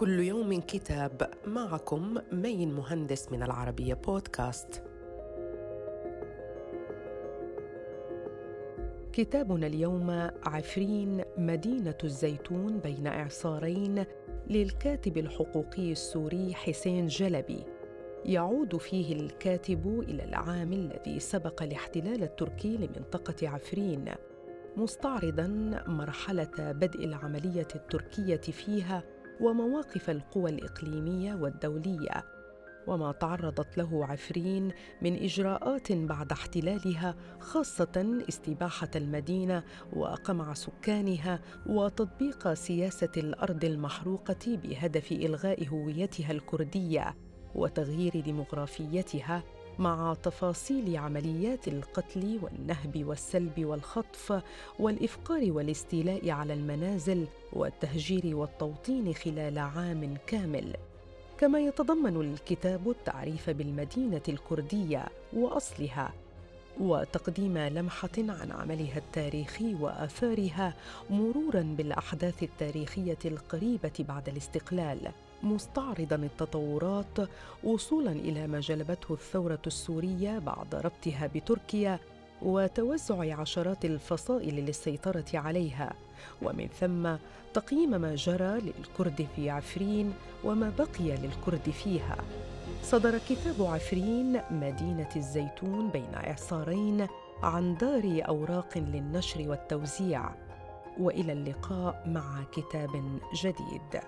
كل يوم كتاب معكم مين مهندس من العربية بودكاست. كتابنا اليوم عفرين مدينة الزيتون بين إعصارين للكاتب الحقوقي السوري حسين جلبي. يعود فيه الكاتب إلى العام الذي سبق الاحتلال التركي لمنطقة عفرين. مستعرضا مرحلة بدء العملية التركية فيها ومواقف القوى الإقليمية والدولية وما تعرضت له عفرين من إجراءات بعد احتلالها خاصة استباحة المدينة وقمع سكانها وتطبيق سياسة الأرض المحروقة بهدف إلغاء هويتها الكردية وتغيير ديمغرافيتها مع تفاصيل عمليات القتل والنهب والسلب والخطف والإفقار والاستيلاء على المنازل والتهجير والتوطين خلال عام كامل. كما يتضمن الكتاب التعريف بالمدينة الكردية وأصلها وتقديم لمحة عن عملها التاريخي وآثارها مرورا بالأحداث التاريخية القريبة بعد الاستقلال. مستعرضا التطورات وصولا إلى ما جلبته الثورة السورية بعد ربطها بتركيا وتوزع عشرات الفصائل للسيطرة عليها. ومن ثم تقييم ما جرى للكرد في عفرين وما بقي للكرد فيها. صدر كتاب عفرين مدينة الزيتون بين إعصارين عن دار أوراق للنشر والتوزيع. وإلى اللقاء مع كتاب جديد.